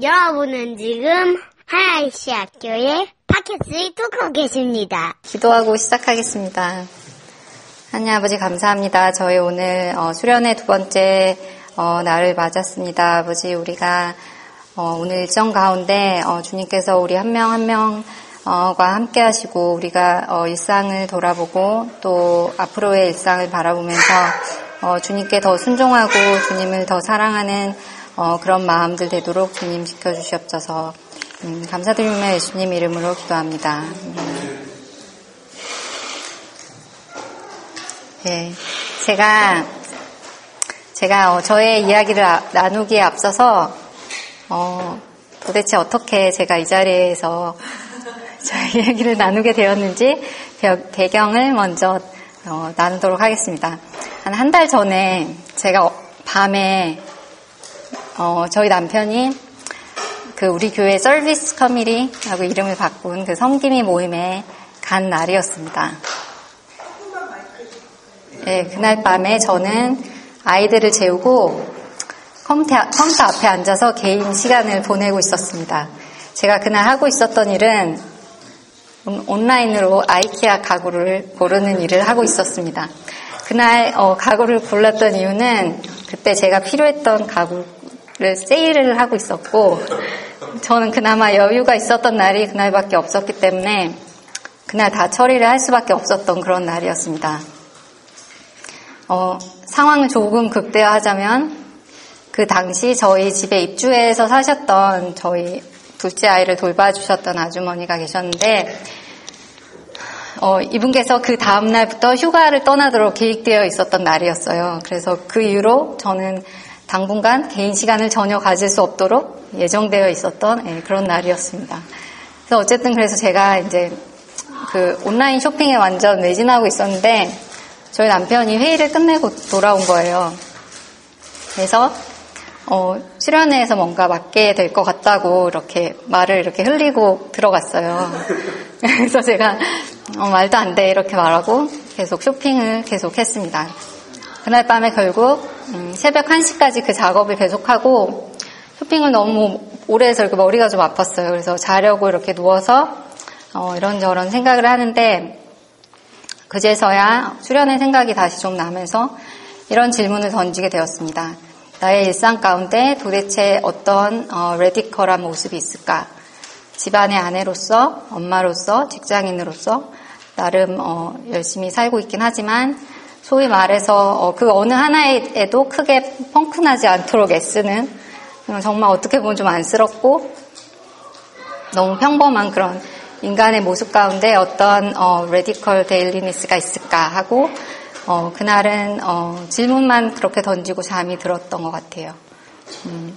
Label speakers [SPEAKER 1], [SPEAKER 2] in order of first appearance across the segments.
[SPEAKER 1] 여러분은 지금 하나이시 학교의 팟캐스트를 듣고 계십니다.
[SPEAKER 2] 기도하고 시작하겠습니다. 하나님 아버지 감사합니다. 저희 오늘 어, 수련의 두 번째 어, 날을 맞았습니다. 아버지 우리가 어, 오늘 일정 가운데 어, 주님께서 우리 한 명 한 명과 함께 하시고 우리가 어, 일상을 돌아보고 또 앞으로의 일상을 바라보면서 어, 주님께 더 순종하고 주님을 더 사랑하는 어, 그런 마음들 되도록 주님 지켜주시옵소서. 음, 감사드리며 예수님 이름으로 기도합니다. 음. 네, 제가 제가 어, 저의 이야기를 아, 나누기에 앞서서 어, 도대체 어떻게 제가 이 자리에서 저의 이야기를 나누게 되었는지 배 경을 먼저 어, 나누도록 하겠습니다. 한 한 달 전에 제가 밤에 어, 저희 남편이 그 우리 교회 서비스 커미리라고 이름을 바꾼 그 성김이 모임에 간 날이었습니다. 네, 그날 밤에 저는 아이들을 재우고 컴퓨터, 컴퓨터 앞에 앉아서 개인 시간을 보내고 있었습니다. 제가 그날 하고 있었던 일은 온라인으로 아이키아 가구를 고르는 일을 하고 있었습니다. 그날 어, 가구를 골랐던 이유는 그때 제가 필요했던 가구 세일을 하고 있었고 저는 그나마 여유가 있었던 날이 그날밖에 없었기 때문에 그날 다 처리를 할 수밖에 없었던 그런 날이었습니다. 어, 상황을 조금 극대화하자면 그 당시 저희 집에 입주해서 사셨던 저희 둘째 아이를 돌봐주셨던 아주머니가 계셨는데 어, 이분께서 그 다음 날부터 휴가를 떠나도록 계획되어 있었던 날이었어요. 그래서 그 이후로 저는 당분간 개인 시간을 전혀 가질 수 없도록 예정되어 있었던 예, 그런 날이었습니다. 그래서 어쨌든 그래서 제가 이제 그 온라인 쇼핑에 완전 매진하고 있었는데 저희 남편이 회의를 끝내고 돌아온 거예요. 그래서 어, 수련회에서 뭔가 맡게 될 것 같다고 이렇게 말을 이렇게 흘리고 들어갔어요. 그래서 제가 어, 말도 안 돼 이렇게 말하고 계속 쇼핑을 계속 했습니다. 그날 밤에 결국 음, 새벽 1시까지 그 작업을 계속하고 쇼핑을 너무 오래 해서 이렇게 머리가 좀 아팠어요. 그래서 자려고 이렇게 누워서 어, 이런저런 생각을 하는데 그제서야 수련의 생각이 다시 좀 나면서 이런 질문을 던지게 되었습니다. 나의 일상 가운데 도대체 어떤 어, radical한 모습이 있을까? 집안의 아내로서, 엄마로서, 직장인으로서 나름 어, 열심히 살고 있긴 하지만 소위 말해서 어, 그 어느 하나에도 크게 펑크나지 않도록 애쓰는 정말 어떻게 보면 좀 안쓰럽고 너무 평범한 그런 인간의 모습 가운데 어떤 어, radical dailiness가 있을까 하고 어, 그날은 어, 질문만 그렇게 던지고 잠이 들었던 것 같아요. 음.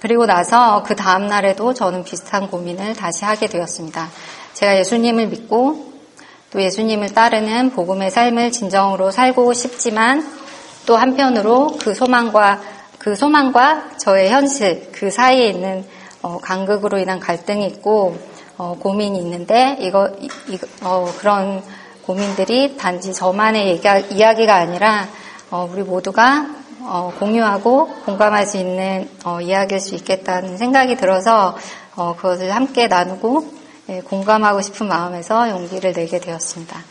[SPEAKER 2] 그리고 나서 그 다음 날에도 저는 비슷한 고민을 다시 하게 되었습니다. 제가 예수님을 믿고 또 예수님을 따르는 복음의 삶을 진정으로 살고 싶지만 또 한편으로 그 소망과 그 소망과 저의 현실 그 사이에 있는 어, 간극으로 인한 갈등이 있고 어, 고민이 있는데 이거 이, 어, 그런 고민들이 단지 저만의 얘기, 이야기가 아니라 어, 우리 모두가 어, 공유하고 공감할 수 있는 어, 이야기일 수 있겠다는 생각이 들어서 그것을 함께 나누고 예, 공감하고 싶은 마음에서 용기를 내게 되었습니다.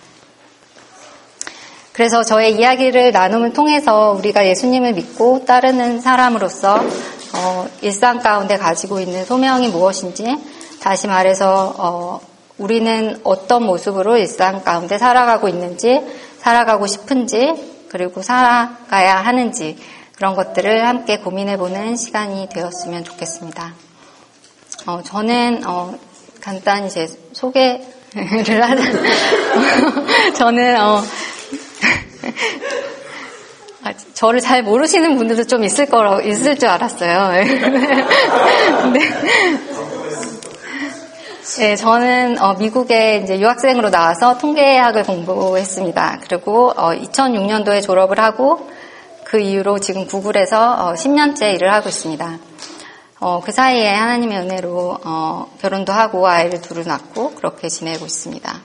[SPEAKER 2] 그래서 저의 이야기를 나눔을 통해서 우리가 예수님을 믿고 따르는 사람으로서 어, 일상 가운데 가지고 있는 소명이 무엇인지 다시 말해서 어, 우리는 어떤 모습으로 일상 가운데 살아가고 있는지 살아가고 싶은지 그리고 살아가야 하는지 그런 것들을 함께 고민해보는 시간이 되었으면 좋겠습니다. 어, 저는 어, 간단히 제 소개를 하자. 저는 어, 아, 저를 잘 모르시는 분들도 좀 있을 거라고 있을 줄 알았어요. 근데 네, 저는 어, 미국에 이제 유학생으로 나와서 통계학을 공부했습니다. 그리고 어, 2006년도에 졸업을 하고 그 이후로 지금 구글에서 어, 10년째 일을 하고 있습니다. 어, 그 사이에 하나님의 은혜로 어, 결혼도 하고 아이를 둘을 낳고 그렇게 지내고 있습니다.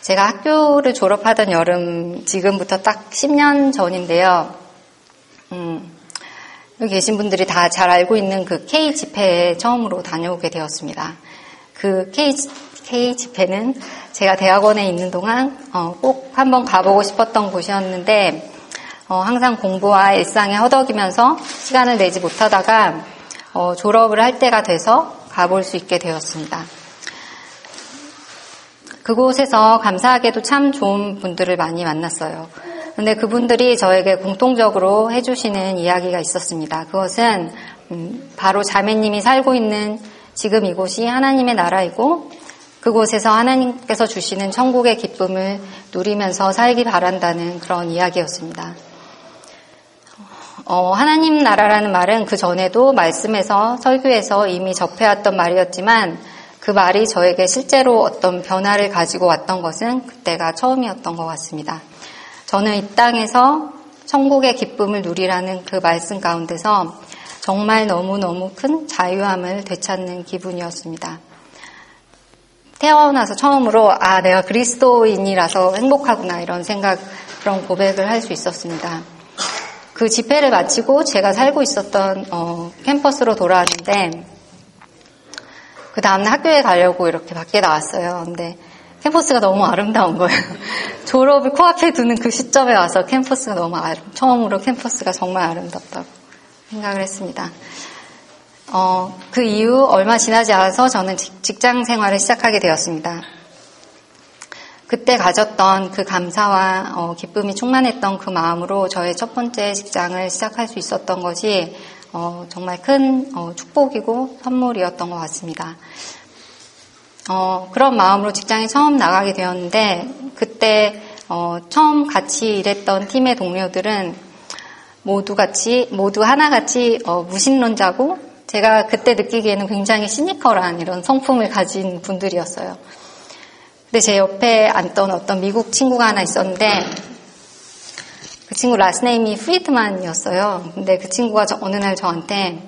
[SPEAKER 2] 제가 학교를 졸업하던 여름 지금부터 딱 10년 전인데요. 음, 여기 계신 분들이 다 잘 알고 있는 그 K 집회에 처음으로 다녀오게 되었습니다. 그 K, K 집회는 제가 대학원에 있는 동안 어, 꼭 한번 가보고 싶었던 곳이었는데 어, 항상 공부와 일상에 허덕이면서 시간을 내지 못하다가 어, 졸업을 할 때가 돼서 가볼 수 있게 되었습니다. 그곳에서 감사하게도 참 좋은 분들을 많이 만났어요. 근데 그분들이 저에게 공통적으로 해주시는 이야기가 있었습니다. 그것은 음, 바로 자매님이 살고 있는 지금 이곳이 하나님의 나라이고 그곳에서 하나님께서 주시는 천국의 기쁨을 누리면서 살기 바란다는 그런 이야기였습니다. 어, 하나님 나라라는 말은 그 전에도 말씀에서 설교에서 이미 접해왔던 말이었지만 그 말이 저에게 실제로 어떤 변화를 가지고 왔던 것은 그때가 처음이었던 것 같습니다. 저는 이 땅에서 천국의 기쁨을 누리라는 그 말씀 가운데서 정말 너무너무 큰 자유함을 되찾는 기분이었습니다. 태어나서 처음으로 아 내가 그리스도인이라서 행복하구나 이런 생각 그런 고백을 할 수 있었습니다. 그 집회를 마치고 제가 살고 있었던 어, 캠퍼스로 돌아왔는데 그 다음날 학교에 가려고 이렇게 밖에 나왔어요. 근데 캠퍼스가 너무 아름다운 거예요. 졸업을 코앞에 두는 그 시점에 와서 캠퍼스가 너무 아름, 처음으로 캠퍼스가 정말 아름답다고 생각을 했습니다. 어, 그 이후 얼마 지나지 않아서 저는 직장 생활을 시작하게 되었습니다. 그때 가졌던 그 감사와 어, 기쁨이 충만했던 그 마음으로 저의 첫 번째 직장을 시작할 수 있었던 것이 어, 정말 큰 어, 축복이고 선물이었던 것 같습니다. 어, 그런 마음으로 직장에 처음 나가게 되었는데 그때 어, 처음 같이 일했던 팀의 동료들은 모두 같이 모두 하나같이 어, 무신론자고 제가 그때 느끼기에는 굉장히 시니컬한 이런 성품을 가진 분들이었어요. 근데 제 옆에 앉던 어떤 미국 친구가 하나 있었는데 그 친구 라스네임이 프리드만이었어요. 근데 그 친구가 저, 어느 날 저한테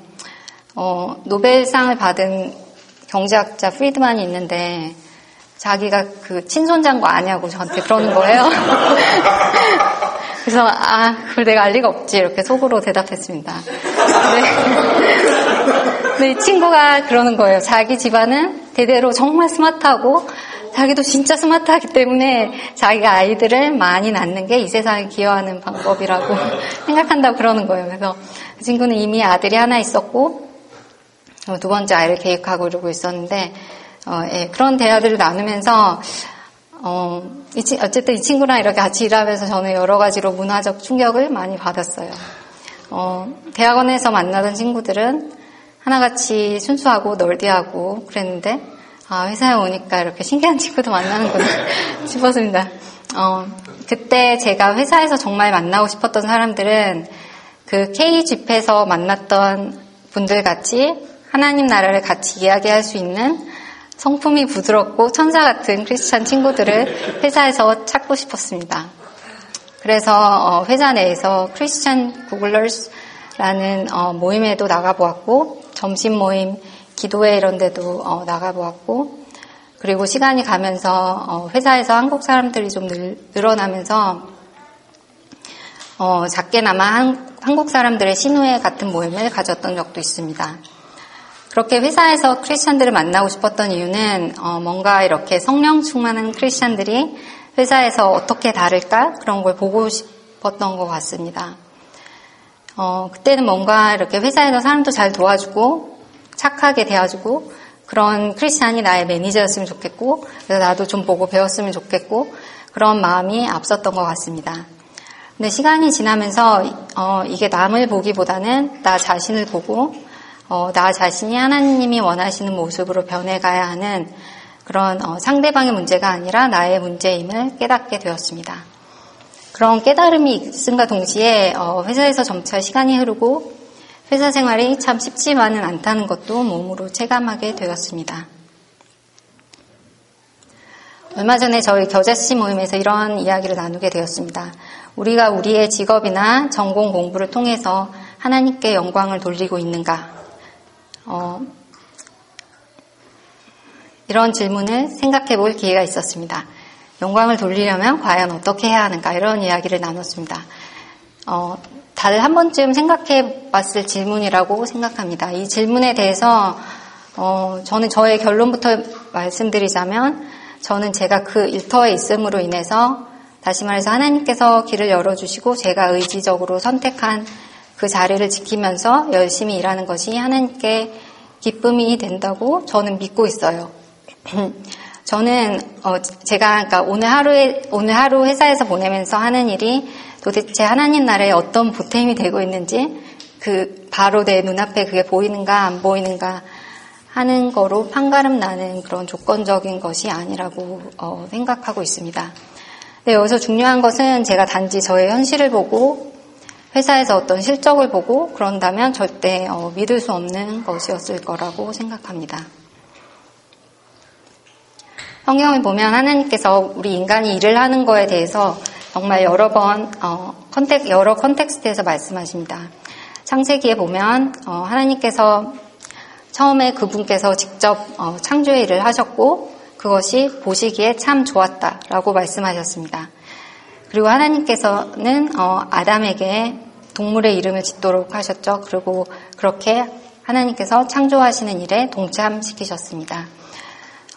[SPEAKER 2] 어, 노벨상을 받은 경제학자 프리드만이 있는데 자기가 그 친손자인 거 아냐고 저한테 그러는 거예요. 그래서 아 그걸 내가 알 리가 없지 이렇게 속으로 대답했습니다. 근데, 이 친구가 그러는 거예요. 자기 집안은 대대로 정말 스마트하고 자기도 진짜 스마트하기 때문에 자기가 아이들을 많이 낳는 게 이 세상에 기여하는 방법이라고 생각한다고 그러는 거예요. 그래서 그 친구는 이미 아들이 하나 있었고 어, 두 번째 아이를 계획하고 이러고 있었는데 어, 예, 그런 대화들을 나누면서 어, 이, 어쨌든 이 친구랑 이렇게 같이 일하면서 저는 여러 가지로 문화적 충격을 많이 받았어요. 어, 대학원에서 만나던 친구들은 하나같이 순수하고 널디하고 그랬는데 아, 회사에 오니까 이렇게 신기한 친구도 만나는구나 싶었습니다. 어, 그때 제가 회사에서 정말 만나고 싶었던 사람들은 그 K 집에서 만났던 분들 같이 하나님 나라를 같이 이야기할 수 있는 성품이 부드럽고 천사 같은 크리스찬 친구들을 회사에서 찾고 싶었습니다. 그래서 어, 회사 내에서 크리스찬 구글러스라는 어, 모임에도 나가보았고 점심 모임, 기도회 이런 데도 어, 나가보았고 그리고 시간이 가면서 어, 회사에서 한국 사람들이 좀 늘, 늘어나면서 어, 작게나마 한, 한국 사람들의 신우회 같은 모임을 가졌던 적도 있습니다. 그렇게 회사에서 크리스찬들을 만나고 싶었던 이유는 어, 뭔가 이렇게 성령 충만한 크리스찬들이 회사에서 어떻게 다를까 그런 걸 보고 싶었던 것 같습니다. 어, 그때는 뭔가 이렇게 회사에서 사람도 잘 도와주고 착하게 대해주고 그런 크리스찬이 나의 매니저였으면 좋겠고 그래서 나도 좀 보고 배웠으면 좋겠고 그런 마음이 앞섰던 것 같습니다. 근데 시간이 지나면서 어, 이게 남을 보기보다는 나 자신을 보고 어, 나 자신이 하나님이 원하시는 모습으로 변해가야 하는 그런 어, 상대방의 문제가 아니라 나의 문제임을 깨닫게 되었습니다. 그런 깨달음이 있음과 동시에 어, 회사에서 점차 시간이 흐르고 회사 생활이 참 쉽지만은 않다는 것도 몸으로 체감하게 되었습니다. 얼마 전에 저희 겨자씨 모임에서 이런 이야기를 나누게 되었습니다. 우리가 우리의 직업이나 전공 공부를 통해서 하나님께 영광을 돌리고 있는가? 어, 이런 질문을 생각해 볼 기회가 있었습니다. 영광을 돌리려면 과연 어떻게 해야 하는가? 이런 이야기를 나눴습니다. 어, 다들 한 번쯤 생각해 봤을 질문이라고 생각합니다. 이 질문에 대해서 어, 저는 저의 결론부터 말씀드리자면 저는 제가 그 일터에 있음으로 인해서 다시 말해서 하나님께서 길을 열어주시고 제가 의지적으로 선택한 그 자리를 지키면서 열심히 일하는 것이 하나님께 기쁨이 된다고 저는 믿고 있어요. 저는 어 제가 그러니까 오늘 하루에 오늘 하루 회사에서 보내면서 하는 일이 도대체 하나님 나라에 어떤 보탬이 되고 있는지 그 바로 내 눈앞에 그게 보이는가 안 보이는가 하는 거로 판가름 나는 그런 조건적인 것이 아니라고 어 생각하고 있습니다. 네, 여기서 중요한 것은 제가 단지 저의 현실을 보고 회사에서 어떤 실적을 보고 그런다면 절대 어, 믿을 수 없는 것이었을 거라고 생각합니다. 성경을 보면 하나님께서 우리 인간이 일을 하는 거에 대해서 정말 여러 번 어, 컨텍 여러 컨텍스트에서 말씀하십니다. 창세기에 보면 어, 하나님께서 처음에 그분께서 직접 어, 창조의 일을 하셨고 그것이 보시기에 참 좋았다라고 말씀하셨습니다. 그리고 하나님께서는 어, 아담에게 동물의 이름을 짓도록 하셨죠. 그리고 그렇게 하나님께서 창조하시는 일에 동참시키셨습니다.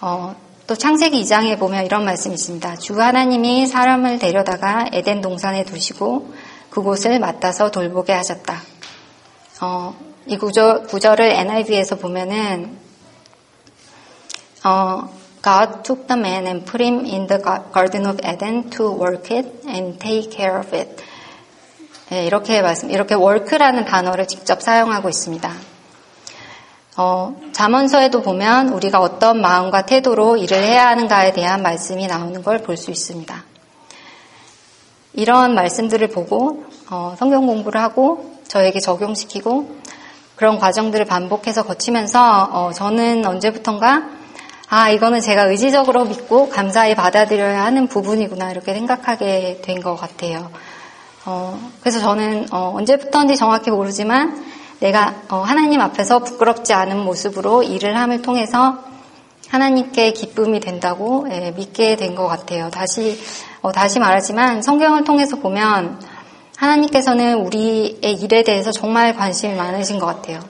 [SPEAKER 2] 어, 또 창세기 2장에 보면 이런 말씀이 있습니다. 주 하나님이 사람을 데려다가 에덴 동산에 두시고 그곳을 맡아서 돌보게 하셨다. 어, 이 구절, 구절을 NIV에서 보면은 어, God took the man and put him in the garden of Eden to work it and take care of it. 네, 이렇게 말씀, 이렇게 work라는 단어를 직접 사용하고 있습니다. 어, 잠언서에도 보면 우리가 어떤 마음과 태도로 일을 해야 하는가에 대한 말씀이 나오는 걸 볼 수 있습니다. 이런 말씀들을 보고 어, 성경 공부를 하고 저에게 적용시키고 그런 과정들을 반복해서 거치면서 어, 저는 언제부턴가 아 이거는 제가 의지적으로 믿고 감사히 받아들여야 하는 부분이구나 이렇게 생각하게 된 것 같아요. 어, 그래서 저는 어, 언제부터인지 정확히 모르지만 내가 어, 하나님 앞에서 부끄럽지 않은 모습으로 일을 함을 통해서 하나님께 기쁨이 된다고 예, 믿게 된 것 같아요. 다시 어, 다시 말하지만 성경을 통해서 보면 하나님께서는 우리의 일에 대해서 정말 관심이 많으신 것 같아요.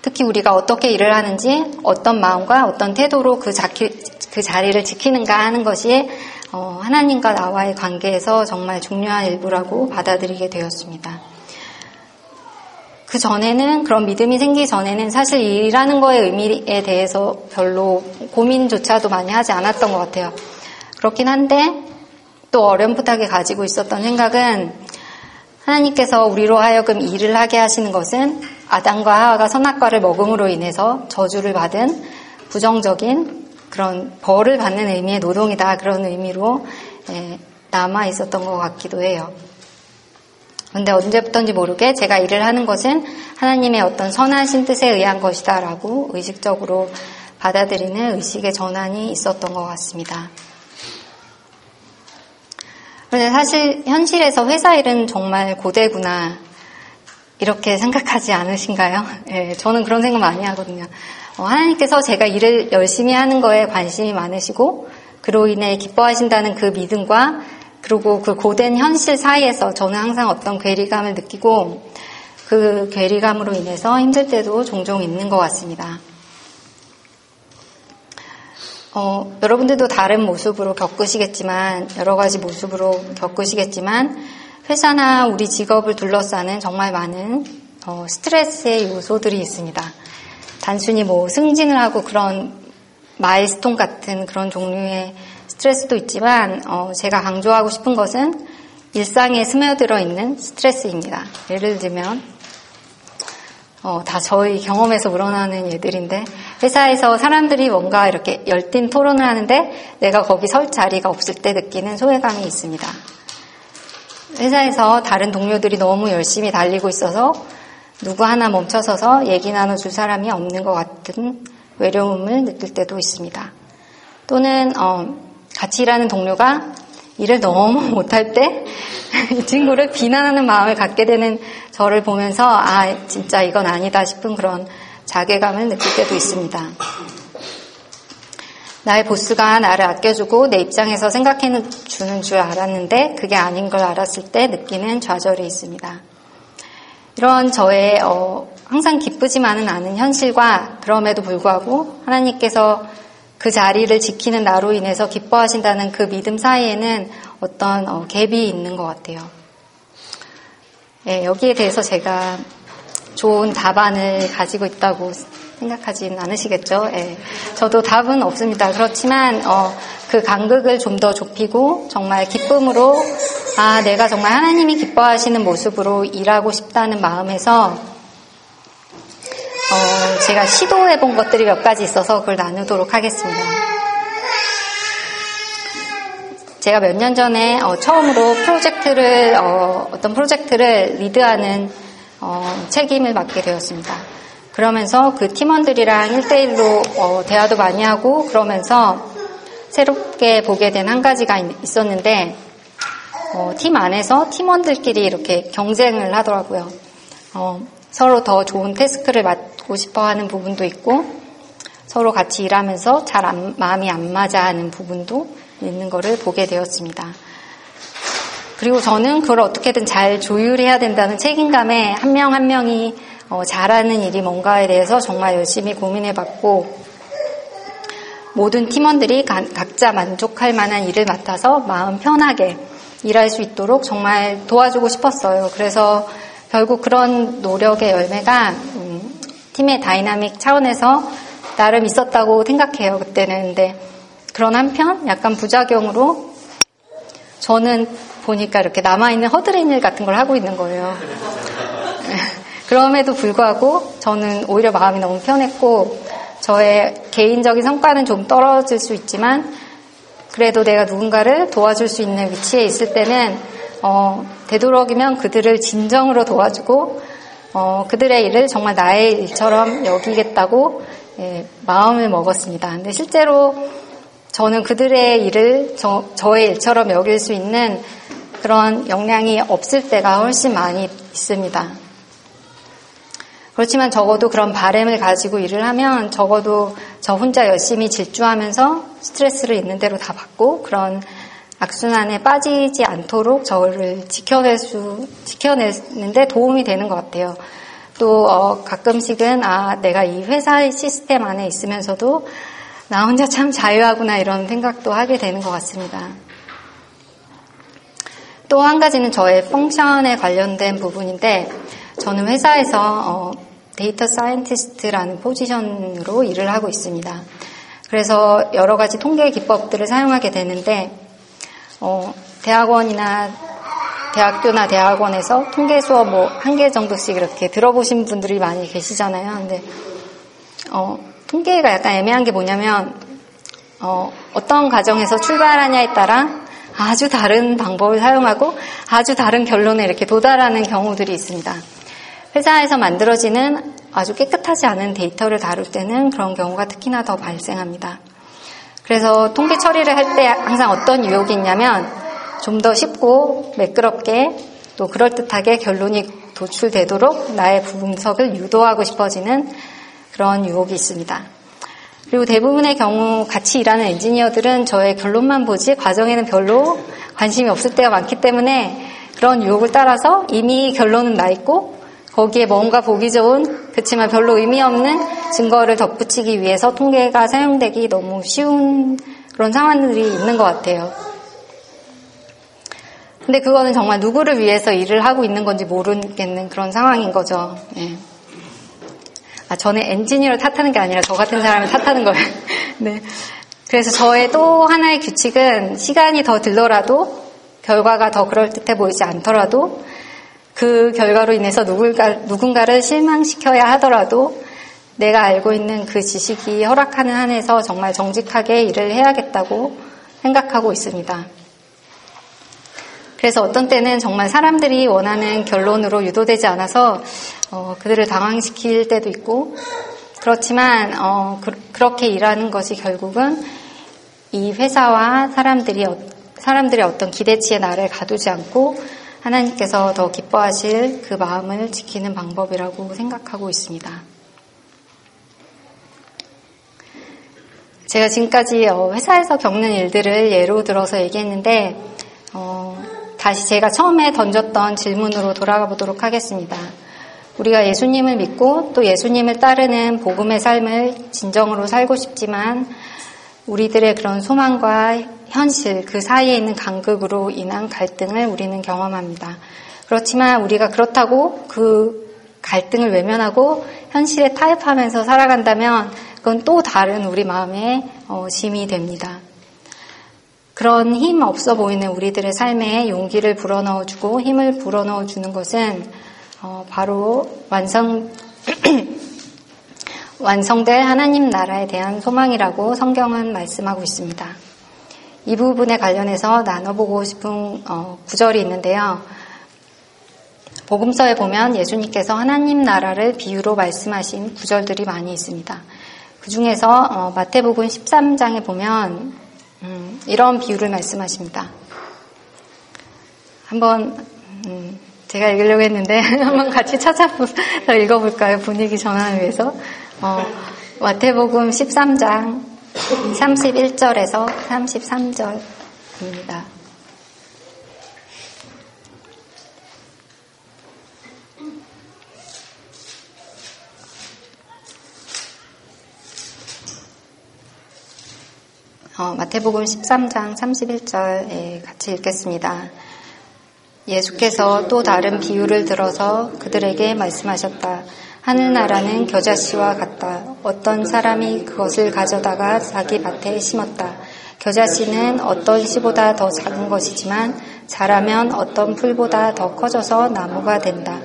[SPEAKER 2] 특히 우리가 어떻게 일을 하는지 어떤 마음과 어떤 태도로 그, 자키, 그 자리를 지키는가 하는 것이 어, 하나님과 나와의 관계에서 정말 중요한 일부라고 받아들이게 되었습니다. 그 전에는 그런 믿음이 생기기 전에는 사실 일하는 거의 의미에 대해서 별로 고민조차도 많이 하지 않았던 것 같아요. 그렇긴 한데 또 어렴풋하게 가지고 있었던 생각은 하나님께서 우리로 하여금 일을 하게 하시는 것은 아담과 하와가 선악과를 먹음으로 인해서 저주를 받은 부정적인 그런 벌을 받는 의미의 노동이다 그런 의미로 예, 남아 있었던 것 같기도 해요. 근데 언제부턴지 모르게 제가 일을 하는 것은 하나님의 어떤 선하신 뜻에 의한 것이다 라고 의식적으로 받아들이는 의식의 전환이 있었던 것 같습니다. 그런데 사실 현실에서 회사 일은 정말 고되구나 이렇게 생각하지 않으신가요? 네, 저는 그런 생각 많이 하거든요. 어, 하나님께서 제가 일을 열심히 하는 거에 관심이 많으시고 그로 인해 기뻐하신다는 그 믿음과 그리고 그 고된 현실 사이에서 저는 항상 어떤 괴리감을 느끼고 그 괴리감으로 인해서 힘들 때도 종종 있는 것 같습니다. 어, 여러분들도 다른 모습으로 겪으시겠지만, 여러 가지 모습으로 겪으시겠지만, 회사나 우리 직업을 둘러싸는 정말 많은 어, 스트레스의 요소들이 있습니다. 단순히 뭐 승진을 하고 그런 마일스톤 같은 그런 종류의 스트레스도 있지만 어, 제가 강조하고 싶은 것은 일상에 스며들어 있는 스트레스입니다. 예를 들면 어, 다 저희 경험에서 우러나는 예들인데 회사에서 사람들이 뭔가 이렇게 열띤 토론을 하는데 내가 거기 설 자리가 없을 때 느끼는 소외감이 있습니다. 회사에서 다른 동료들이 너무 열심히 달리고 있어서 누구 하나 멈춰서서 얘기 나눠줄 사람이 없는 것 같은 외로움을 느낄 때도 있습니다. 또는 어, 같이 일하는 동료가 일을 너무 못할 때 이 친구를 비난하는 마음을 갖게 되는 저를 보면서 아 진짜 이건 아니다 싶은 그런 자괴감을 느낄 때도 있습니다. 나의 보스가 나를 아껴주고 내 입장에서 생각해 주는 줄 알았는데 그게 아닌 걸 알았을 때 느끼는 좌절이 있습니다. 이런 저의 어, 항상 기쁘지만은 않은 현실과 그럼에도 불구하고 하나님께서 그 자리를 지키는 나로 인해서 기뻐하신다는 그 믿음 사이에는 어떤 어, 갭이 있는 것 같아요. 네, 여기에 대해서 제가 좋은 답안을 가지고 있다고 생각하진 않으시겠죠? 예. 저도 답은 없습니다. 그렇지만 어, 그 간극을 좀 더 좁히고 정말 기쁨으로 아 내가 정말 하나님이 기뻐하시는 모습으로 일하고 싶다는 마음에서 어, 제가 시도해 본 것들이 몇 가지 있어서 그걸 나누도록 하겠습니다. 제가 몇 년 전에 어, 처음으로 프로젝트를 어, 떤 프로젝트를 리드하는 어, 책임을 맡게 되었습니다. 그러면서 그 팀원들이랑 1대1로 어, 대화도 많이 하고 그러면서 새롭게 보게 된 한 가지가 있었는데 어, 팀 안에서 팀원들끼리 이렇게 경쟁을 하더라고요. 어, 서로 더 좋은 태스크를 맡 고 싶어 하는 부분도 있고 서로 같이 일하면서 잘 안, 마음이 안 맞아 하는 부분도 있는 것을 보게 되었습니다. 그리고 저는 그걸 어떻게든 잘 조율해야 된다는 책임감에 한 명한 한 명이 어, 잘하는 일이 뭔가에 대해서 정말 열심히 고민해 봤고 모든 팀원들이 가, 각자 만족할 만한 일을 맡아서 마음 편하게 일할 수 있도록 정말 도와주고 싶었어요. 그래서 결국 그런 노력의 열매가 음, 팀의 다이나믹 차원에서 나름 있었다고 생각해요. 그때는 근데 그런 한편 약간 부작용으로 저는 보니까 이렇게 남아있는 허드렛일 같은 걸 하고 있는 거예요. 그럼에도 불구하고 저는 오히려 마음이 너무 편했고 저의 개인적인 성과는 좀 떨어질 수 있지만 그래도 내가 누군가를 도와줄 수 있는 위치에 있을 때는 어, 되도록이면 그들을 진정으로 도와주고 어, 그들의 일을 정말 나의 일처럼 여기겠다고 예, 마음을 먹었습니다. 근데 실제로 저는 그들의 일을 저, 저의 일처럼 여길 수 있는 그런 역량이 없을 때가 훨씬 많이 있습니다. 그렇지만 적어도 그런 바램을 가지고 일을 하면 적어도 저 혼자 열심히 질주하면서 스트레스를 있는 대로 다 받고 그런 악순환에 빠지지 않도록 저를 지켜낼 수, 지켜내는데 도움이 되는 것 같아요. 또, 어, 가끔씩은, 아, 내가 이 회사의 시스템 안에 있으면서도 나 혼자 참 자유하구나 이런 생각도 하게 되는 것 같습니다. 또 한 가지는 저의 펑션에 관련된 부분인데, 저는 회사에서, 어, data scientist라는 포지션으로 일을 하고 있습니다. 그래서 여러 가지 통계 기법들을 사용하게 되는데 어, 대학원이나 대학교나 대학원에서 통계 수업 뭐 한 개 정도씩 이렇게 들어보신 분들이 많이 계시잖아요. 근데 어, 통계가 약간 애매한 게 뭐냐면 어, 어떤 가정에서 출발하냐에 따라 아주 다른 방법을 사용하고 아주 다른 결론에 이렇게 도달하는 경우들이 있습니다. 회사에서 만들어지는 아주 깨끗하지 않은 데이터를 다룰 때는 그런 경우가 특히나 더 발생합니다. 그래서 통계 처리를 할 때 항상 어떤 유혹이 있냐면 좀 더 쉽고 매끄럽게 또 그럴듯하게 결론이 도출되도록 나의 분석을 유도하고 싶어지는 그런 유혹이 있습니다. 그리고 대부분의 경우 같이 일하는 엔지니어들은 저의 결론만 보지 과정에는 별로 관심이 없을 때가 많기 때문에 그런 유혹을 따라서 이미 결론은 나 있고 거기에 뭔가 보기 좋은 그렇지만 별로 의미 없는 증거를 덧붙이기 위해서 통계가 사용되기 너무 쉬운 그런 상황들이 있는 것 같아요. 근데 그거는 정말 누구를 위해서 일을 하고 있는 건지 모르겠는 그런 상황인 거죠. 네. 아, 저는 엔지니어를 탓하는 게 아니라 저 같은 사람을 탓하는 거예요. 네. 그래서 저의 또 하나의 규칙은 시간이 더 들더라도 결과가 더 그럴듯해 보이지 않더라도 그 결과로 인해서 누군가, 누군가를 실망시켜야 하더라도 내가 알고 있는 그 지식이 허락하는 한에서 정말 정직하게 일을 해야겠다고 생각하고 있습니다. 그래서 어떤 때는 정말 사람들이 원하는 결론으로 유도되지 않아서 어, 그들을 당황시킬 때도 있고 그렇지만 어, 그, 렇게 일하는 것이 결국은 이 회사와 사람들이 어, 사람들의 어떤 기대치에 나를 가두지 않고 하나님께서 더 기뻐하실 그 마음을 지키는 방법이라고 생각하고 있습니다. 제가 지금까지 어, 회사에서 겪는 일들을 예로 들어서 얘기했는데 어, 다시 제가 처음에 던졌던 질문으로 돌아가 보도록 하겠습니다. 우리가 예수님을 믿고 또 예수님을 따르는 복음의 삶을 진정으로 살고 싶지만 우리들의 그런 소망과 현실 그 사이에 있는 간극으로 인한 갈등을 우리는 경험합니다. 그렇지만 우리가 그렇다고 그 갈등을 외면하고 현실에 타협하면서 살아간다면 그건 또 다른 우리 마음의 어, 짐이 됩니다. 그런 힘 없어 보이는 우리들의 삶에 용기를 불어넣어주고 힘을 불어넣어주는 것은 어, 바로 완성 완성될 하나님 나라에 대한 소망이라고 성경은 말씀하고 있습니다. 이 부분에 관련해서 나눠보고 싶은 어, 구절이 있는데요. 복음서에 보면 예수님께서 하나님 나라를 비유로 말씀하신 구절들이 많이 있습니다. 그 중에서 어, 마태복음 13장에 보면 음, 이런 비유를 말씀하십니다. 한번 음, 제가 읽으려고 했는데 한번 같이 찾아서 읽어볼까요? 분위기 전환을 위해서. 어, 마태복음 13장 31절에서 33절입니다. 어, 마태복음 13장 31절에 같이 읽겠습니다. 예수께서 또 다른 비유를 들어서 그들에게 말씀하셨다. 하늘나라는 겨자씨와 같다. 어떤 사람이 그것을 가져다가 자기 밭에 심었다. 겨자씨는 어떤 씨보다 더 작은 것이지만 자라면 어떤 풀보다 더 커져서 나무가 된다.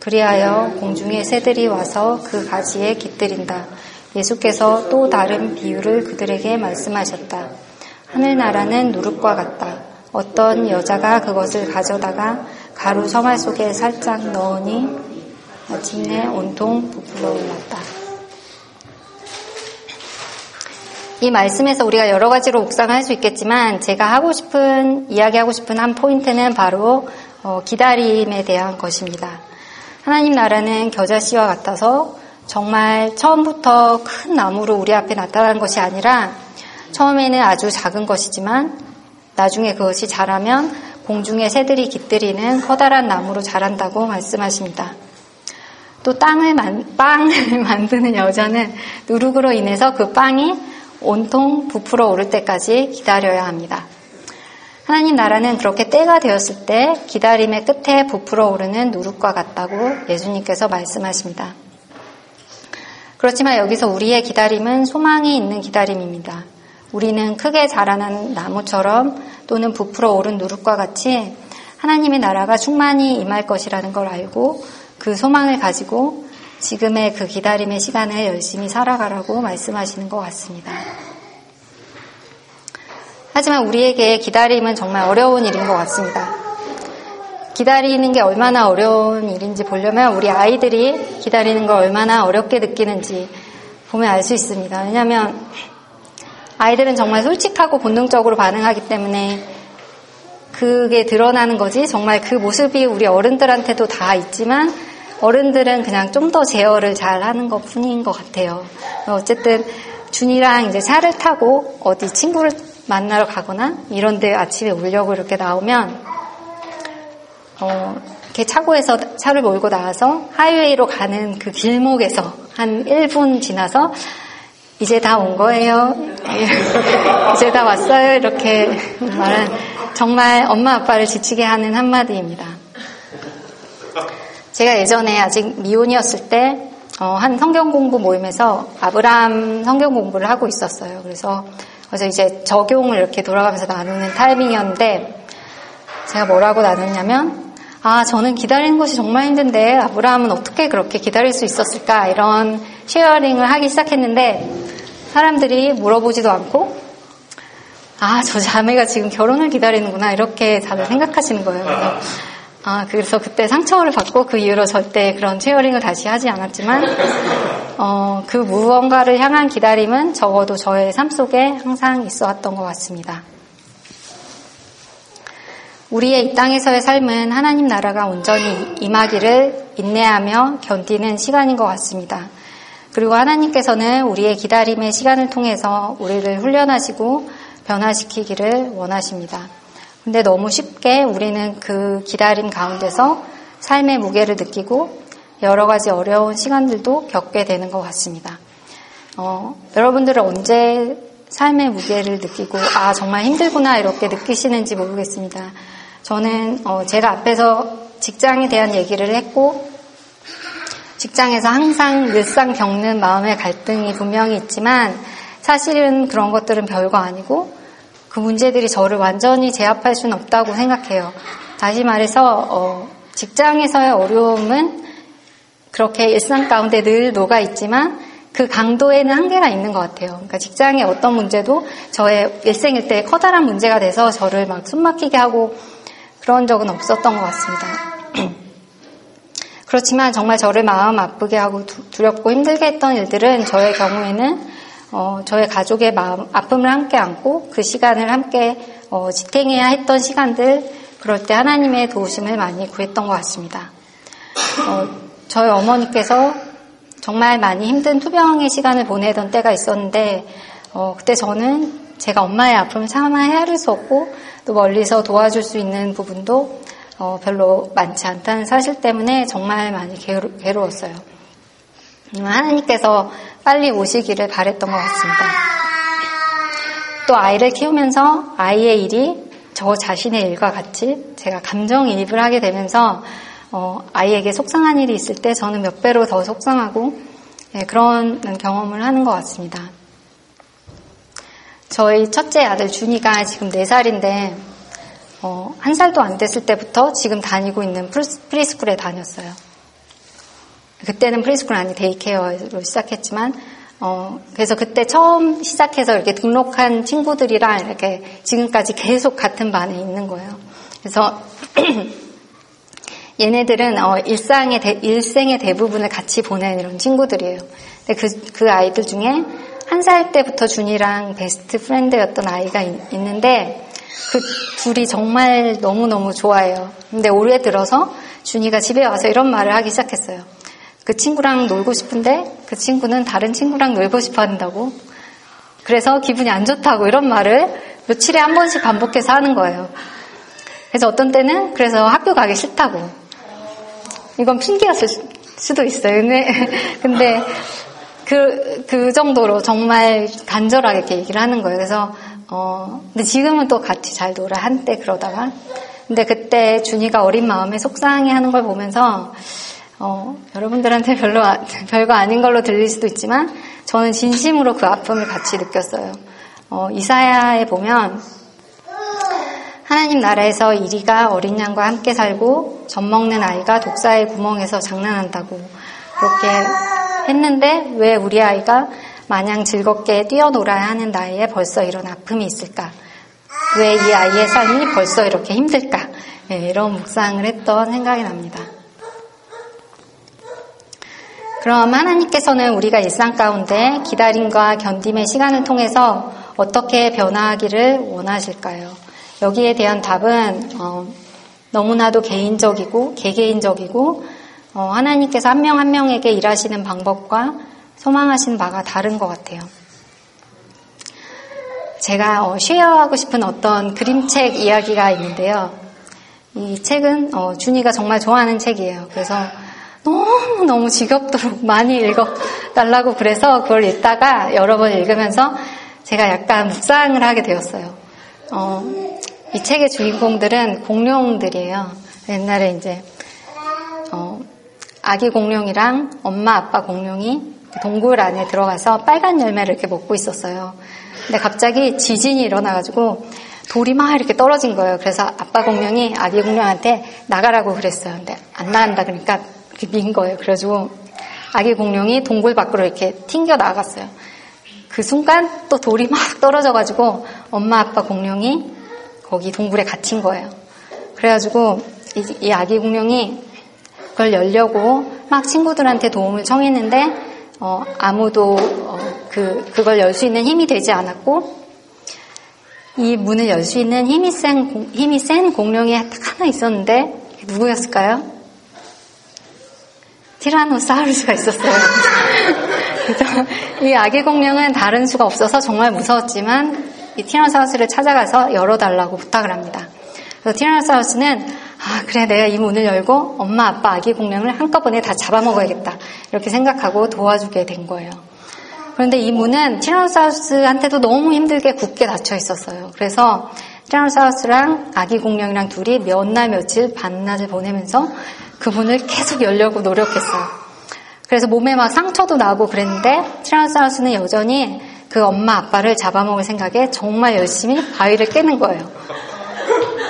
[SPEAKER 2] 그리하여 공중의 새들이 와서 그 가지에 깃들인다. 예수께서 또 다른 비유를 그들에게 말씀하셨다. 하늘나라는 누룩과 같다. 어떤 여자가 그것을 가져다가 가루 서말 속에 살짝 넣으니 마침내 온통 부풀어 올랐다. 이 말씀에서 우리가 여러 가지로 묵상할 수 있겠지만 제가 하고 싶은 이야기하고 싶은 한 포인트는 바로 어, 기다림에 대한 것입니다. 하나님 나라는 겨자씨와 같아서 정말 처음부터 큰 나무로 우리 앞에 나타난 것이 아니라 처음에는 아주 작은 것이지만 나중에 그것이 자라면 공중의 새들이 깃들이는 커다란 나무로 자란다고 말씀하십니다. 또 땅을 만, 빵을 만드는 여자는 누룩으로 인해서 그 빵이 온통 부풀어 오를 때까지 기다려야 합니다. 하나님 나라는 그렇게 때가 되었을 때 기다림의 끝에 부풀어 오르는 누룩과 같다고 예수님께서 말씀하십니다. 그렇지만 여기서 우리의 기다림은 소망이 있는 기다림입니다. 우리는 크게 자라난 나무처럼 또는 부풀어 오른 누룩과 같이 하나님의 나라가 충만히 임할 것이라는 걸 알고 그 소망을 가지고 지금의 그 기다림의 시간을 열심히 살아가라고 말씀하시는 것 같습니다. 하지만 우리에게 기다림은 정말 어려운 일인 것 같습니다. 기다리는 게 얼마나 어려운 일인지 보려면 우리 아이들이 기다리는 걸 얼마나 어렵게 느끼는지 보면 알 수 있습니다. 왜냐하면 아이들은 정말 솔직하고 본능적으로 반응하기 때문에 그게 드러나는 거지 정말 그 모습이 우리 어른들한테도 다 있지만 어른들은 그냥 좀 더 제어를 잘 하는 것 뿐인 것 같아요. 어쨌든 준이랑 이제 차를 타고 어디 친구를 만나러 가거나 이런데 아침에 울려고 이렇게 나오면 어, 이렇게 차고에서 차를 몰고 나와서 하이웨이로 가는 그 길목에서 한 1분 지나서 이제 다 온 거예요. 이제 다 왔어요. 이렇게 말은 정말 엄마 아빠를 지치게 하는 한마디입니다. 제가 예전에 아직 미혼이었을 때, 어, 한 성경 공부 모임에서 아브라함 성경 공부를 하고 있었어요. 그래서, 그래서 이제 적용을 이렇게 돌아가면서 나누는 타이밍이었는데, 제가 뭐라고 나눴냐면, 아, 저는 기다리는 것이 정말 힘든데 아브라함은 어떻게 그렇게 기다릴 수 있었을까? 이런 sharing을 하기 시작했는데 사람들이 물어보지도 않고 아, 저 자매가 지금 결혼을 기다리는구나. 이렇게 다들 생각하시는 거예요. 그래서, 아, 그래서 그때 상처를 받고 그 이후로 절대 그런 sharing을 다시 하지 않았지만, 어, 그 무언가를 향한 기다림은 적어도 저의 삶 속에 항상 있어 왔던 것 같습니다. 우리의 이 땅에서의 삶은 하나님 나라가 온전히 임하기를 인내하며 견디는 시간인 것 같습니다. 그리고 하나님께서는 우리의 기다림의 시간을 통해서 우리를 훈련하시고 변화시키기를 원하십니다. 근데 너무 쉽게 우리는 그 기다림 가운데서 삶의 무게를 느끼고 여러 가지 어려운 시간들도 겪게 되는 것 같습니다. 어, 여러분들은 언제 삶의 무게를 느끼고 아 정말 힘들구나 이렇게 느끼시는지 모르겠습니다. 저는 어, 제가 앞에서 직장에 대한 얘기를 했고 직장에서 항상 늘상 겪는 마음의 갈등이 분명히 있지만 사실은 그런 것들은 별거 아니고 그 문제들이 저를 완전히 제압할 수는 없다고 생각해요. 다시 말해서 어, 직장에서의 어려움은 그렇게 일상 가운데 늘 녹아 있지만 그 강도에는 한계가 있는 것 같아요. 그러니까 직장의 어떤 문제도 저의 일생일 때 커다란 문제가 돼서 저를 막 숨막히게 하고 그런 적은 없었던 것 같습니다. 그렇지만 정말 저를 마음 아프게 하고 두렵고 힘들게 했던 일들은 저의 경우에는 어, 저의 가족의 마음 아픔을 함께 안고 그 시간을 함께 어, 지탱해야 했던 시간들 그럴 때 하나님의 도우심을 많이 구했던 것 같습니다. 어, 저희 어머니께서 정말 많이 힘든 투병의 시간을 보내던 때가 있었는데 어, 그때 저는 제가 엄마의 아픔을 참아 헤아릴 수 없고 또 멀리서 도와줄 수 있는 부분도 어, 별로 많지 않다는 사실 때문에 정말 많이 괴로, 괴로웠어요. 하나님께서 빨리 오시기를 바랬던 것 같습니다. 또 아이를 키우면서 아이의 일이 저 자신의 일과 같이 제가 감정이입을 하게 되면서 어, 아이에게 속상한 일이 있을 때 저는 몇 배로 더 속상하고 네, 그런 경험을 하는 것 같습니다. 저희 첫째 아들 준이가 지금 4살인데 어, 한 살도 안 됐을 때부터 지금 다니고 있는 preschool에 다녔어요. 그때는 preschool 아니 daycare로 시작했지만 어, 그래서 그때 처음 시작해서 이렇게 등록한 친구들이랑 이렇게 지금까지 계속 같은 반에 있는 거예요. 그래서 얘네들은 어, 일상의 대, 일생의 대부분을 같이 보낸 이런 친구들이에요. 근데 그, 그 아이들 중에 한 살 때부터 준이랑 베스트 프렌드였던 아이가 있, 있는데 그 둘이 정말 너무너무 좋아해요. 근데 올해 들어서 준이가 집에 와서 이런 말을 하기 시작했어요. 그 친구랑 놀고 싶은데 그 친구는 다른 친구랑 놀고 싶어 한다고. 그래서 기분이 안 좋다고 이런 말을 며칠에 한 번씩 반복해서 하는 거예요. 그래서 어떤 때는 그래서 학교 가기 싫다고. 이건 핑계였을 수도 있어요. 근데, 그, 그 정도로 정말 간절하게 이렇게 얘기를 하는 거예요. 그래서, 어, 근데 지금은 또 같이 잘 놀아, 한때 그러다가. 근데 그때 준이가 어린 마음에 속상해 하는 걸 보면서, 어, 여러분들한테 별로, 별거 아닌 걸로 들릴 수도 있지만, 저는 진심으로 그 아픔을 같이 느꼈어요. 어, 이사야에 보면, 하나님 나라에서 이리가 어린 양과 함께 살고 젖 먹는 아이가 독사의 구멍에서 장난한다고 그렇게 했는데 왜 우리 아이가 마냥 즐겁게 뛰어놀아야 하는 나이에 벌써 이런 아픔이 있을까? 왜 이 아이의 삶이 벌써 이렇게 힘들까? 네, 이런 묵상을 했던 생각이 납니다. 그럼 하나님께서는 우리가 일상 가운데 기다림과 견딤의 시간을 통해서 어떻게 변화하기를 원하실까요? 여기에 대한 답은 어, 너무나도 개인적이고 개개인적이고 어, 하나님께서 한 명한 한 명에게 일하시는 방법과 소망하신 바가 다른 것 같아요. 제가 어, 쉐어하고 싶은 어떤 그림책 이야기가 있는데요. 이 책은 어, 준이가 정말 좋아하는 책이에요. 그래서 너무 너무 지겹도록 많이 읽어달라고 그래서 그걸 읽다가 여러 번 읽으면서 제가 약간 묵상을 하게 되었어요. 어, 이 책의 주인공들은 공룡들이에요. 옛날에 이제 어, 아기 공룡이랑 엄마 아빠 공룡이 동굴 안에 들어가서 빨간 열매를 이렇게 먹고 있었어요. 근데 갑자기 지진이 일어나가지고 돌이 막 이렇게 떨어진 거예요. 그래서 아빠 공룡이 아기 공룡한테 나가라고 그랬어요. 근데 안 나간다 그러니까 민 거예요. 그래가지고 아기 공룡이 동굴 밖으로 이렇게 튕겨 나갔어요. 그 순간 또 돌이 막 떨어져가지고 엄마 아빠 공룡이 거기 동굴에 갇힌 거예요. 그래가지고 이, 이 아기 공룡이 그걸 열려고 막 친구들한테 도움을 청했는데 어, 아무도 어, 그 그걸 열 수 있는 힘이 되지 않았고 이 문을 열 수 있는 힘이 센 힘이 센 공룡이 딱 하나 있었는데 누구였을까요? 티라노사우루스가 있었어요. 이 아기 공룡은 다른 수가 없어서 정말 무서웠지만 이 티라노사우루스를 찾아가서 열어달라고 부탁을 합니다. 그래서 티라노사우루스는 아 그래 내가 이 문을 열고 엄마 아빠 아기 공룡을 한꺼번에 다 잡아먹어야겠다 이렇게 생각하고 도와주게 된 거예요. 그런데 이 문은 티라노사우루스한테도 너무 힘들게 굳게 닫혀 있었어요. 그래서 티라노사우루스랑 아기 공룡이랑 둘이 몇 날 며칠 반낮을 보내면서 그 문을 계속 열려고 노력했어요. 그래서 몸에 막 상처도 나고 그랬는데 티라노사우루스는 여전히 그 엄마 아빠를 잡아먹을 생각에 정말 열심히 바위를 깨는 거예요.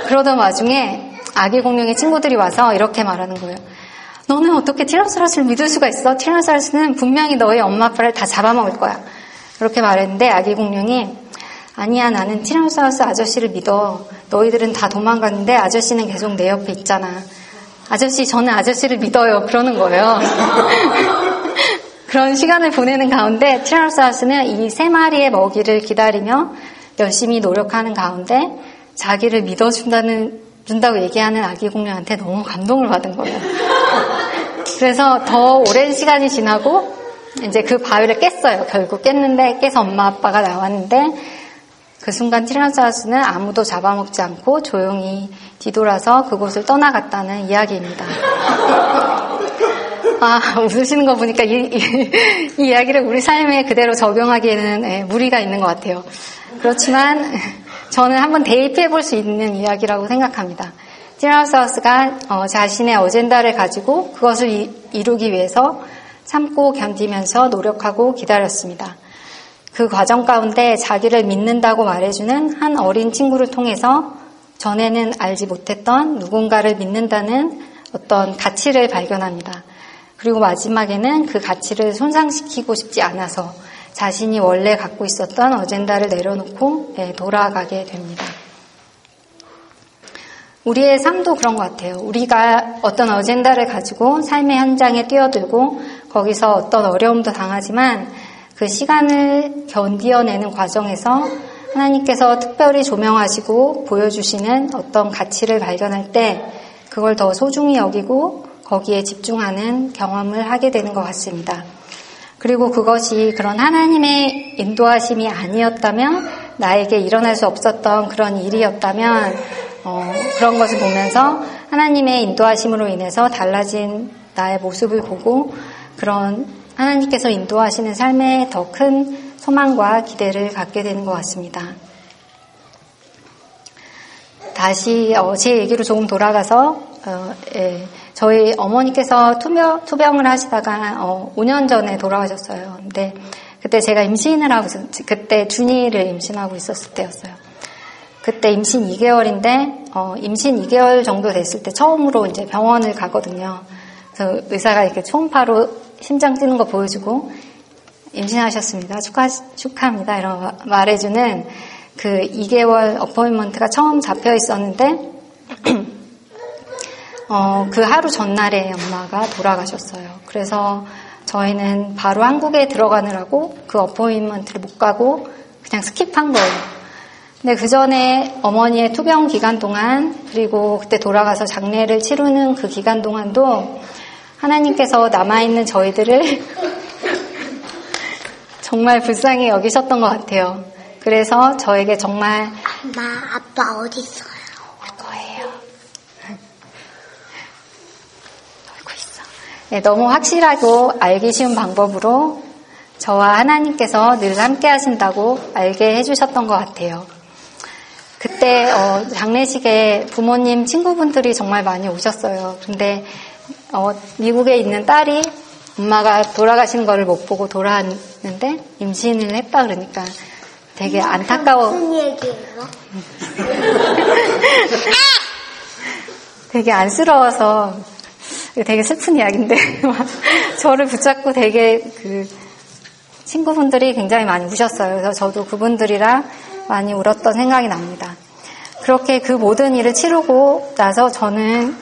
[SPEAKER 2] 그러던 와중에 아기 공룡의 친구들이 와서 이렇게 말하는 거예요. 너는 어떻게 티라노사우루스를 믿을 수가 있어? 티라노사우루스는 분명히 너의 엄마 아빠를 다 잡아먹을 거야. 그렇게 말했는데 아기 공룡이 아니야 나는 티라노사우루스 아저씨를 믿어. 너희들은 다 도망갔는데 아저씨는 계속 내 옆에 있잖아. 아저씨 저는 아저씨를 믿어요. 그러는 거예요. 그런 시간을 보내는 가운데 티라노사우루스는 이 세 마리의 먹이를 기다리며 열심히 노력하는 가운데 자기를 믿어준다는 준다고 얘기하는 아기 공룡한테 너무 감동을 받은 거예요. 그래서 더 오랜 시간이 지나고 이제 그 바위를 깼어요. 결국 깼는데 깨서 엄마 아빠가 나왔는데 그 순간 티라노사우루스는 아무도 잡아먹지 않고 조용히 뒤돌아서 그곳을 떠나갔다는 이야기입니다. 아, 웃으시는 거 보니까 이, 이, 이 이야기를 우리 삶에 그대로 적용하기에는 예, 무리가 있는 것 같아요. 그렇지만 저는 한번 대입해 볼 수 있는 이야기라고 생각합니다. 티라노사우루스가 어, 자신의 어젠다를 가지고 그것을 이, 이루기 위해서 참고 견디면서 노력하고 기다렸습니다. 그 과정 가운데 자기를 믿는다고 말해주는 한 어린 친구를 통해서 전에는 알지 못했던 누군가를 믿는다는 어떤 가치를 발견합니다. 그리고 마지막에는 그 가치를 손상시키고 싶지 않아서 자신이 원래 갖고 있었던 어젠다를 내려놓고 예, 돌아가게 됩니다. 우리의 삶도 그런 것 같아요. 우리가 어떤 어젠다를 가지고 삶의 현장에 뛰어들고 거기서 어떤 어려움도 당하지만 그 시간을 견디어내는 과정에서 하나님께서 특별히 조명하시고 보여주시는 어떤 가치를 발견할 때 그걸 더 소중히 여기고 거기에 집중하는 경험을 하게 되는 것 같습니다. 그리고 그것이 그런 하나님의 인도하심이 아니었다면 나에게 일어날 수 없었던 그런 일이었다면 어, 그런 것을 보면서 하나님의 인도하심으로 인해서 달라진 나의 모습을 보고 그런 하나님께서 인도하시는 삶에 더큰 소망과 기대를 갖게 되는 것 같습니다. 다시 어, 제 얘기로 조금 돌아가서 어, 예, 저희 어머니께서 투병, 투병을 하시다가 어, 5년 전에 돌아가셨어요. 근데 그때 제가 임신을 하고 그때 준이를 임신하고 있었을 때였어요. 그때 임신 2개월인데 어, 임신 2개월 정도 됐을 때 처음으로 이제 병원을 가거든요. 그래서 의사가 이렇게 초음파로 심장 뛰는 거 보여주고 임신하셨습니다. 축하 축하합니다. 이런 말해주는 그 2개월 어포인먼트가 처음 잡혀 있었는데 어, 그 하루 전날에 엄마가 돌아가셨어요. 그래서 저희는 바로 한국에 들어가느라고 그 어포인먼트를 못 가고 그냥 스킵한 거예요. 근데 그 전에 어머니의 투병 기간 동안 그리고 그때 돌아가서 장례를 치르는 그 기간 동안도 하나님께서 남아있는 저희들을 정말 불쌍히 여기셨던 것 같아요. 그래서 저에게 정말
[SPEAKER 1] 엄마, 아빠 어디 있어요?
[SPEAKER 2] 올 거예요. 놀고 있어. 네, 너무 확실하고 알기 쉬운 방법으로 저와 하나님께서 늘 함께 하신다고 알게 해주셨던 것 같아요. 그때 어, 장례식에 부모님 친구분들이 정말 많이 오셨어요. 근데 어, 미국에 있는 딸이 엄마가 돌아가신 거를 못 보고 돌아왔는데 임신을 했다 그러니까 되게 안타까워.
[SPEAKER 1] 무슨 얘기예요?
[SPEAKER 2] 되게 안쓰러워서 되게 슬픈 이야기인데 저를 붙잡고 되게 그 친구분들이 굉장히 많이 우셨어요. 그래서 저도 그분들이랑 많이 울었던 생각이 납니다. 그렇게 그 모든 일을 치르고 나서 저는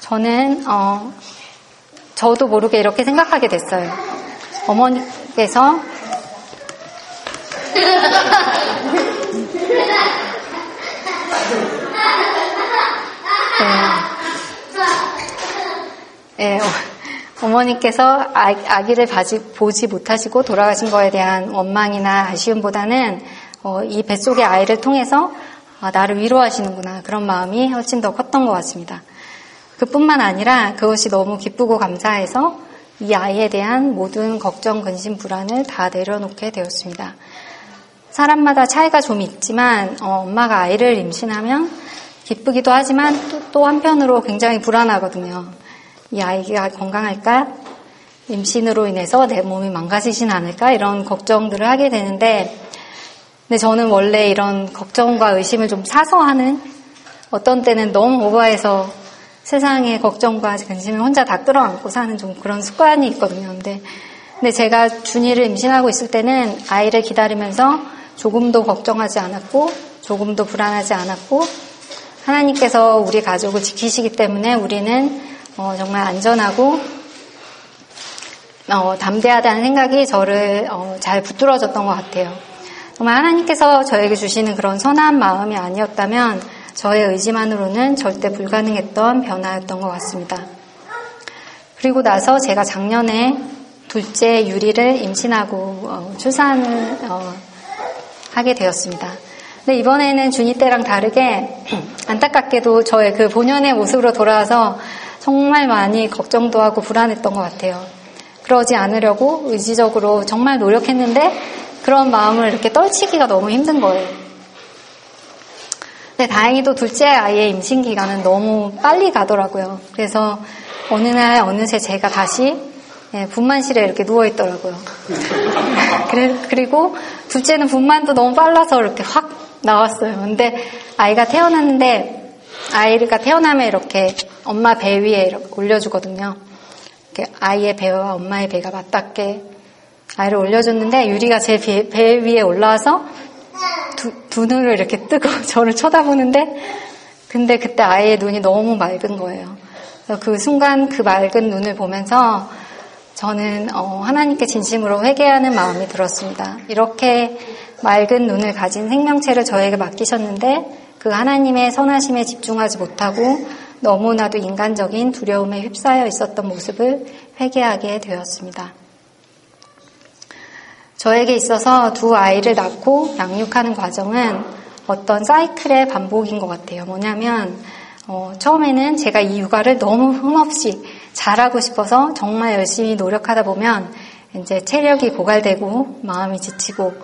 [SPEAKER 2] 저는 어 저도 모르게 이렇게 생각하게 됐어요. 어머니께서 네. 네, 어머니께서 아, 기를 보지 못하시고 돌아가신 거에 대한 원망이나 아쉬움보다는 어, 이 뱃속의 아이를 통해서 아, 나를 위로하시는구나 그런 마음이 훨씬 더 컸던 것 같습니다. 그뿐만 아니라 그것이 너무 기쁘고 감사해서 이 아이에 대한 모든 걱정, 근심, 불안을 다 내려놓게 되었습니다. 사람마다 차이가 좀 있지만 어, 엄마가 아이를 임신하면 기쁘기도 하지만 또, 또 한편으로 굉장히 불안하거든요. 이 아이가 건강할까? 임신으로 인해서 내 몸이 망가지진 않을까? 이런 걱정들을 하게 되는데, 근데 저는 원래 이런 걱정과 의심을 좀 사서 하는, 어떤 때는 너무 오버해서 세상의 걱정과 근심을 혼자 다 끌어안고 사는 좀 그런 습관이 있거든요. 근데, 근데 제가 준이를 임신하고 있을 때는 아이를 기다리면서 조금도 걱정하지 않았고, 조금도 불안하지 않았고, 하나님께서 우리 가족을 지키시기 때문에 우리는 어, 정말 안전하고 어, 담대하다는 생각이 저를 어, 잘 붙들어줬던 것 같아요. 정말 하나님께서 저에게 주시는 그런 선한 마음이 아니었다면 저의 의지만으로는 절대 불가능했던 변화였던 것 같습니다. 그리고 나서 제가 작년에 둘째 유리를 임신하고 어, 출산을 어, 하게 되었습니다. 근데 이번에는 준이 때랑 다르게 안타깝게도 저의 그 본연의 모습으로 돌아와서 정말 많이 걱정도 하고 불안했던 것 같아요. 그러지 않으려고 의지적으로 정말 노력했는데 그런 마음을 이렇게 떨치기가 너무 힘든 거예요. 근데 다행히도 둘째 아이의 임신 기간은 너무 빨리 가더라고요. 그래서 어느 날 어느새 제가 다시 예, 분만실에 이렇게 누워 있더라고요. 그리고 둘째는 분만도 너무 빨라서 이렇게 확 나왔어요. 근데 아이가 태어났는데 아이가 태어나면 이렇게 엄마 배 위에 이렇게 올려주거든요. 이렇게 아이의 배와 엄마의 배가 맞닿게 아이를 올려줬는데 유리가 제 배 위에 올라와서 두, 두 눈을 이렇게 뜨고 저를 쳐다보는데 근데 그때 아이의 눈이 너무 맑은 거예요. 그 순간 그 맑은 눈을 보면서 저는 어, 하나님께 진심으로 회개하는 마음이 들었습니다. 이렇게 맑은 눈을 가진 생명체를 저에게 맡기셨는데 그 하나님의 선하심에 집중하지 못하고 너무나도 인간적인 두려움에 휩싸여 있었던 모습을 회개하게 되었습니다. 저에게 있어서 두 아이를 낳고 양육하는 과정은 어떤 사이클의 반복인 것 같아요. 뭐냐면 어, 처음에는 제가 이 육아를 너무 흥없이 잘하고 싶어서 정말 열심히 노력하다 보면 이제 체력이 고갈되고 마음이 지치고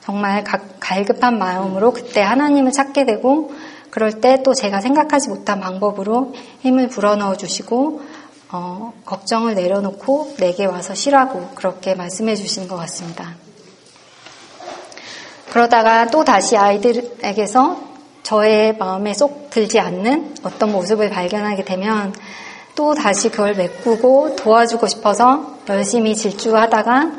[SPEAKER 2] 정말 갈급한 마음으로 그때 하나님을 찾게 되고 그럴 때 또 제가 생각하지 못한 방법으로 힘을 불어넣어 주시고 어, 걱정을 내려놓고 내게 와서 쉬라고 그렇게 말씀해 주시는 것 같습니다. 그러다가 또 다시 아이들에게서 저의 마음에 쏙 들지 않는 어떤 모습을 발견하게 되면 또 다시 그걸 메꾸고 도와주고 싶어서 열심히 질주하다가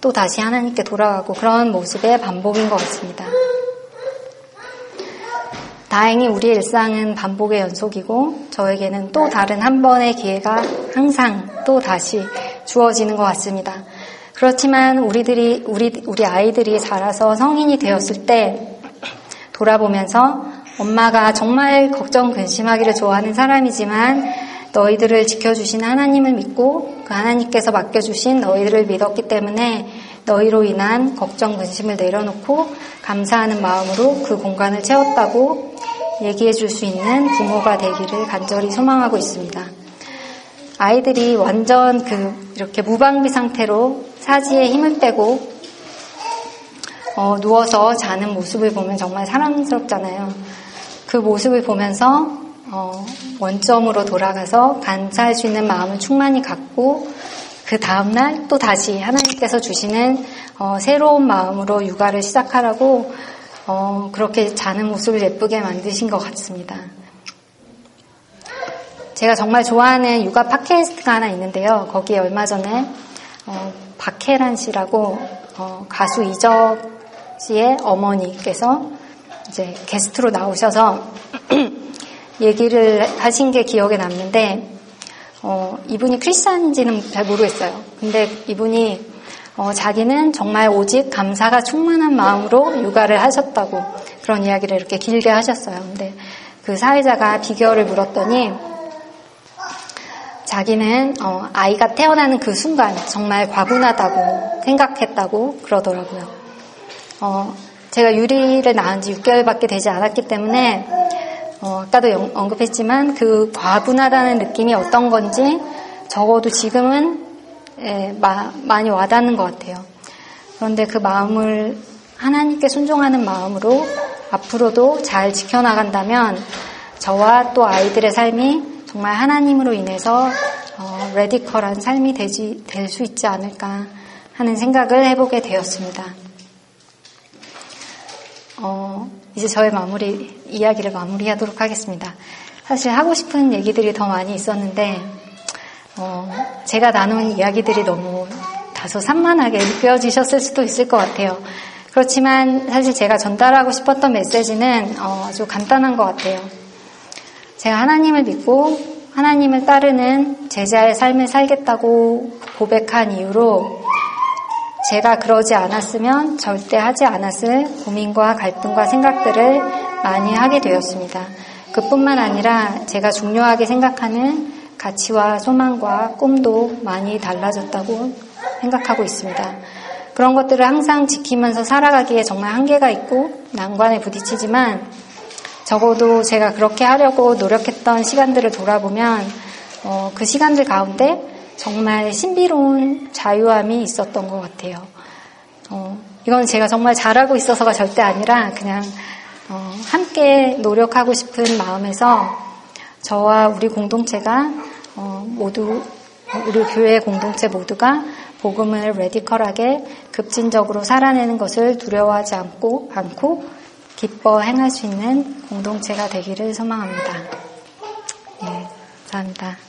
[SPEAKER 2] 또 다시 하나님께 돌아가고 그런 모습의 반복인 것 같습니다. 다행히 우리의 일상은 반복의 연속이고 저에게는 또 다른 한 번의 기회가 항상 또 다시 주어지는 것 같습니다. 그렇지만 우리들이 우리 우리 아이들이 자라서 성인이 되었을 때 돌아보면서 엄마가 정말 걱정 근심하기를 좋아하는 사람이지만 너희들을 지켜주신 하나님을 믿고 그 하나님께서 맡겨주신 너희들을 믿었기 때문에 너희로 인한 걱정, 근심을 내려놓고 감사하는 마음으로 그 공간을 채웠다고 얘기해 줄 수 있는 부모가 되기를 간절히 소망하고 있습니다. 아이들이 완전 그 이렇게 무방비 상태로 사지에 힘을 빼고 어, 누워서 자는 모습을 보면 정말 사랑스럽잖아요. 그 모습을 보면서 어, 원점으로 돌아가서 감사할 수 있는 마음을 충만히 갖고 그 다음날 또 다시 하나님께서 주시는 어, 새로운 마음으로 육아를 시작하라고 어, 그렇게 자는 모습을 예쁘게 만드신 것 같습니다. 제가 정말 좋아하는 육아 팟캐스트가 하나 있는데요. 거기에 얼마 전에 어, 박혜란 씨라고 어, 가수 이적 씨의 어머니께서 이제 게스트로 나오셔서 얘기를 하신 게 기억에 남는데 어, 이분이 크리스찬인지는 잘 모르겠어요. 근데 이분이 어, 자기는 정말 오직 감사가 충만한 마음으로 육아를 하셨다고 그런 이야기를 이렇게 길게 하셨어요. 근데 그 사회자가 비결을 물었더니 자기는 어, 아이가 태어나는 그 순간 정말 과분하다고 생각했다고 그러더라고요. 어, 제가 유리를 낳은 지 6개월밖에 되지 않았기 때문에 어, 아까도 영, 언급했지만 그 과분하다는 느낌이 어떤 건지 적어도 지금은 예, 마, 많이 와닿는 것 같아요. 그런데 그 마음을 하나님께 순종하는 마음으로 앞으로도 잘 지켜나간다면 저와 또 아이들의 삶이 정말 하나님으로 인해서 어, 레디컬한 삶이 되지, 될 수 있지 않을까 하는 생각을 해보게 되었습니다. 어, 이제 저의 마무리, 이야기를 마무리하도록 하겠습니다. 사실 하고 싶은 얘기들이 더 많이 있었는데, 어, 제가 나눈 이야기들이 너무 다소 산만하게 느껴지셨을 수도 있을 것 같아요. 그렇지만 사실 제가 전달하고 싶었던 메시지는 어, 아주 간단한 것 같아요. 제가 하나님을 믿고 하나님을 따르는 제자의 삶을 살겠다고 고백한 이유로 제가 그러지 않았으면 절대 하지 않았을 고민과 갈등과 생각들을 많이 하게 되었습니다. 그뿐만 아니라 제가 중요하게 생각하는 가치와 소망과 꿈도 많이 달라졌다고 생각하고 있습니다. 그런 것들을 항상 지키면서 살아가기에 정말 한계가 있고 난관에 부딪히지만 적어도 제가 그렇게 하려고 노력했던 시간들을 돌아보면 어, 그 시간들 가운데 정말 신비로운 자유함이 있었던 것 같아요. 어, 이건 제가 정말 잘하고 있어서가 절대 아니라 그냥 어, 함께 노력하고 싶은 마음에서 저와 우리 공동체가 어, 모두 우리 교회 공동체 모두가 복음을 레디컬하게 급진적으로 살아내는 것을 두려워하지 않고 않고 기뻐 행할 수 있는 공동체가 되기를 소망합니다. 네, 감사합니다.